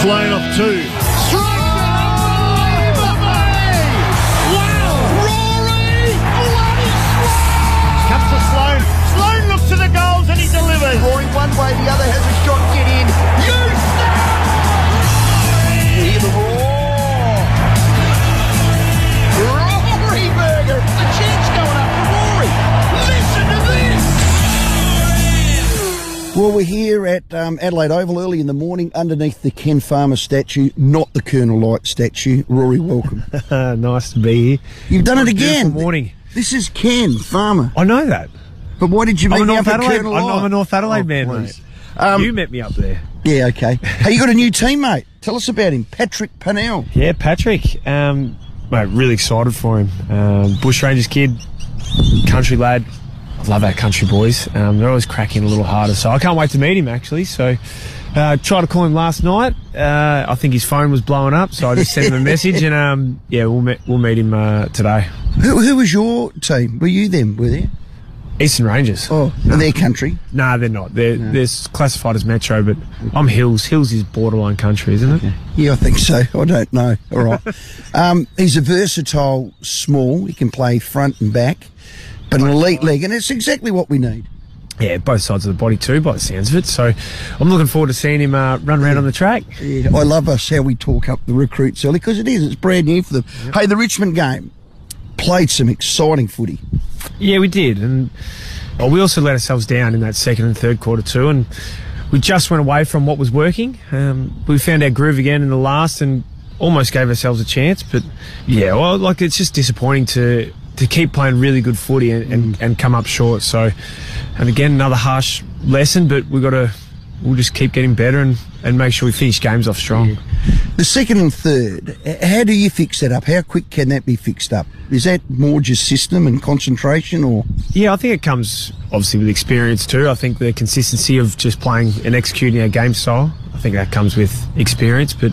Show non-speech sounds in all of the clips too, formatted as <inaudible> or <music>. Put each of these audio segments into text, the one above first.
Sloane off two. At um, Adelaide Oval early in the morning underneath the Ken Farmer statue, not the Colonel Light statue. Rory, welcome. <laughs> Nice to be here. You've done it again. morning. This is Ken Farmer. I know that. But why did you I'm meet me North up Adelaide. Colonel I'm, a North Adelaide Oh, man, please. mate. Um, you met me up there. Yeah, okay. <laughs> hey, you got a new teammate. Tell us about him, Patrick Parnell. Yeah, Patrick. Um, mate, really excited for him. Um, Bush Rangers kid, country lad. Love our country boys. Um, they're always cracking a little harder, so I can't wait to meet him. Actually, so. Uh, tried to call him last night. Uh, I think his phone was blowing up, so I just sent him a message, and um, yeah, we'll meet, we'll meet him uh, today. Who, who was your team? Were you them? Were they? Eastern Ranges. Oh, their country. Nah, they're not. They're, they're classified as metro, but I'm Hills. Hills is borderline country, isn't it? Yeah, I think so. <laughs> I don't know. All right. <laughs> um, he's a versatile small. He can play front and back, an elite league, and it's exactly what we need. Yeah, both sides of the body too, by the sounds of it. So I'm looking forward to seeing him uh, run around on the track. Yeah, I love us how we talk up the recruits early because it is. It's brand new for them. Hey, the Richmond game played some exciting footy. Yeah, we did, and well, we also let ourselves down in that second and third quarter too, and we just went away from what was working. Um, we found our groove again in the last, and almost gave ourselves a chance. But yeah, well, like it's just disappointing to to keep playing really good footy and, and, mm. and come up short. So, and again, another harsh lesson, but we've got to we'll just keep getting better and, and make sure we finish games off strong. The second and third, how do you fix that up? How quick can that be fixed up? Is that more just system and concentration, or Yeah, I think it comes obviously with experience too. I think the consistency of just playing and executing our game style. I think that comes with experience, but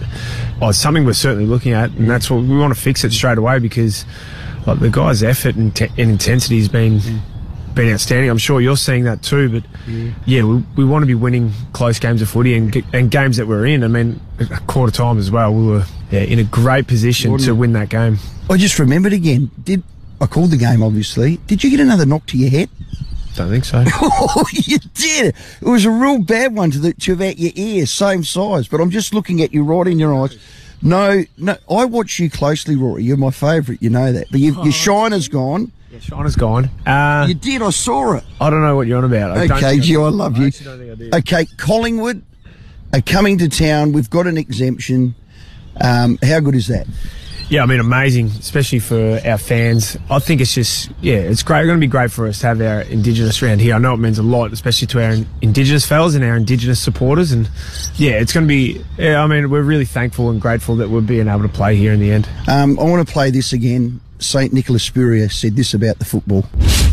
oh, it's something we're certainly looking at, and that's what we want to fix it straight away because like the guys' effort and, te- and intensity has been mm. been outstanding. I'm sure you're seeing that too, but yeah, we, we want to be winning close games of footy and, and games that we're in. I mean, a quarter time as well, we were yeah, in a great position to win that game. I just remembered again. Did I called the game? Obviously, did you get another knock to your head? Don't think so. Oh, <laughs> you did. It was a real bad one to the to about your ear, same size. But I'm just looking at you right in your eyes. No, no. I watch you closely, Rory. You're my favourite. You know that. But you, your shine is gone. yeah, Shiner's gone. Uh, You did. I saw it. I don't know what you're on about. I Okay, think I- I love you. actually don't think I did. Okay, Collingwood are coming to town. We've got an exemption. Um, how good is that? Yeah, I mean, amazing, especially for our fans. I think it's just, yeah, it's great. It's going to be great for us to have our Indigenous around here. I know it means a lot, especially to our Indigenous fellas and our Indigenous supporters. And yeah, it's going to be, yeah, I mean, we're really thankful and grateful that we're being able to play here in the end. Um, I want to play this again. St. Nicholas Spurrier said this about the football.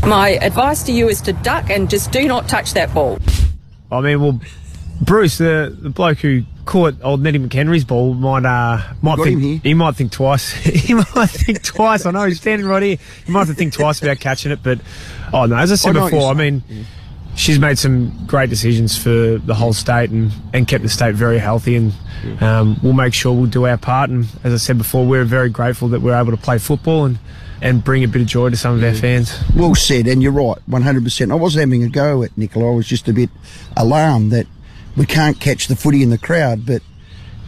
My advice to you is to duck and just do not touch that ball. I mean, well, Bruce, the, the bloke who caught old Nettie McHenry's ball might uh might Got think he might think twice. <laughs> he might think twice. I know he's standing right here. He might have to think twice about catching it. But oh no, as I said I before, I mean, she's made some great decisions for the whole state and and kept the state very healthy. And um, we'll make sure we'll do our part. And as I said before, we're very grateful that we're able to play football and. And bring a bit of joy to some of our fans. Well said, and you're right, 100%. I wasn't having a go at Nicola. I was just a bit alarmed that we can't catch the footy in the crowd, but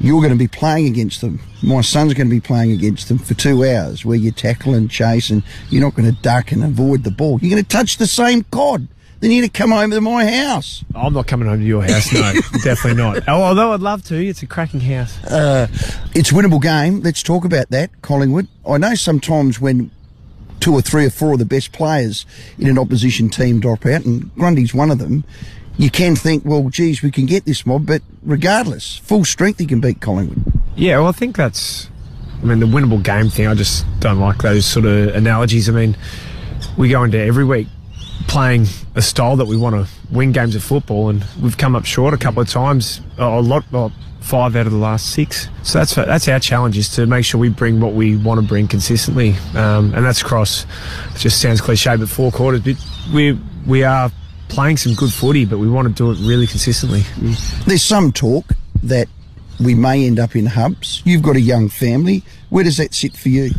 you're going to be playing against them. My son's going to be playing against them for two hours where you tackle and chase and you're not going to duck and avoid the ball. You're going to touch the same cod. Then you're going to come home to my house. I'm not coming home to your house, no, <laughs> definitely not. Oh, although I'd love to, it's a cracking house. Uh, it's a winnable game. Let's talk about that, Collingwood. I know sometimes when two or three or four of the best players in an opposition team drop out, and Grundy's one of them, you can think, well, geez, we can get this mob, but regardless, full strength, he can beat Collingwood. Yeah, well, I think that's. I mean, the winnable game thing. I just don't like those sort of analogies. I mean, we go into every week playing a style that we want to win games of football, and we've come up short a couple of times. A lot, well, five out of the last six. So that's that's our challenge is to make sure we bring what we want to bring consistently, um, and that's across. It just sounds cliche, but four quarters. But we we are playing some good footy, but we want to do it really consistently. There's some talk that we may end up in hubs. You've got a young family. Where does that sit for you?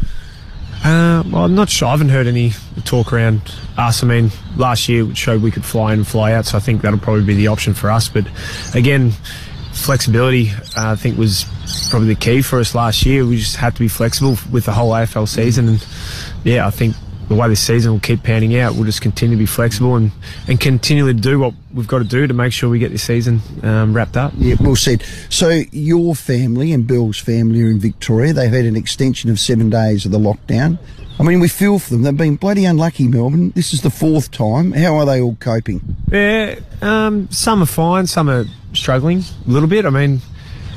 Uh, well, I'm not sure. I haven't heard any talk around us. I mean, last year it showed we could fly in and fly out, so I think that'll probably be the option for us. But again, flexibility, uh, I think, was probably the key for us last year. We just had to be flexible with the whole AFL season, and yeah, I think the way this season will keep panning out, we'll just continue to be flexible and, and continually do what we've got to do to make sure we get this season um, wrapped up. Yeah, well said. So your family and Bill's family are in Victoria. They've had an extension of seven days of the lockdown. I mean, we feel for them. They've been bloody unlucky, Melbourne. This is the fourth time. How are they all coping? Yeah, um, some are fine, some are struggling a little bit. I mean,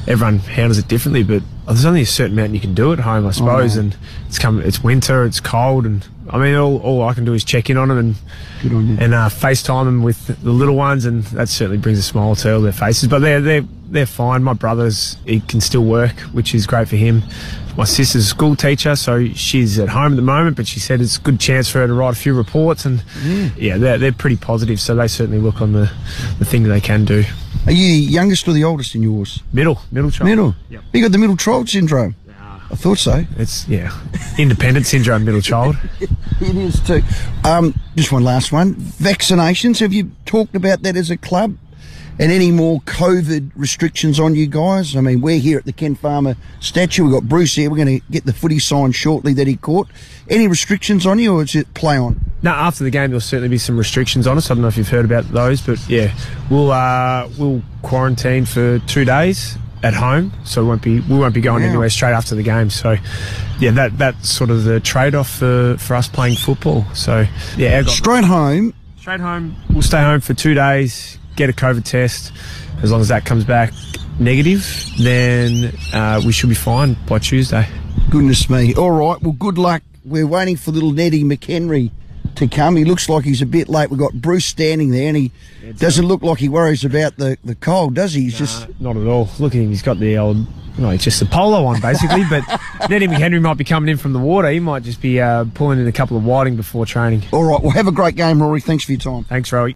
everyone handles it differently, but there's only a certain amount you can do at home, I suppose. Oh. And it's come, it's winter, it's cold, and I mean, all, all I can do is check in on them and Good on you. and uh, FaceTime them with the little ones, and that certainly brings a smile to all their faces. But they're they're they're fine. My brother's he can still work, which is great for him. My sister's a school teacher, so she's at home at the moment. But she said it's a good chance for her to write a few reports, and yeah, they're they're pretty positive. So they certainly look on the the thing that they can do. Are you the youngest or the oldest in yours? Middle, middle child. Middle. Yep. You got the middle child syndrome. I thought so. It's yeah, independent syndrome, middle child. <laughs> It is too. Um, just one last one. Vaccinations. Have you talked about that as a club? And any more COVID restrictions on you guys? I mean, we're here at the Ken Farmer statue. We've got Bruce here. We're going to get the footy sign shortly that he caught. Any restrictions on you, or is it play on? No, after the game, there'll certainly be some restrictions on us. I don't know if you've heard about those, but yeah, we'll uh, we'll quarantine for two days at home, so we won't be we won't be going Wow. anywhere straight after the game. So, yeah, that that's sort of the trade off for for us playing football. So, yeah, Straight home. straight home. We'll stay home for two days, get a COVID test. As long as that comes back negative, then uh, we should be fine by Tuesday. Goodness me. All right. Well, good luck. We're waiting for little Neddy McHenry to come. He looks like he's a bit late. We've got Bruce standing there, and he doesn't look like he worries about the, the cold, does he? He's just. Not at all. Look at him. He's got the old, no, it's just the polo on basically. but <laughs> Neddy McHenry might be coming in from the water. He might just be uh, pulling in a couple of whiting before training. All right. Well, have a great game, Rory. Thanks for your time. Thanks, Rowie.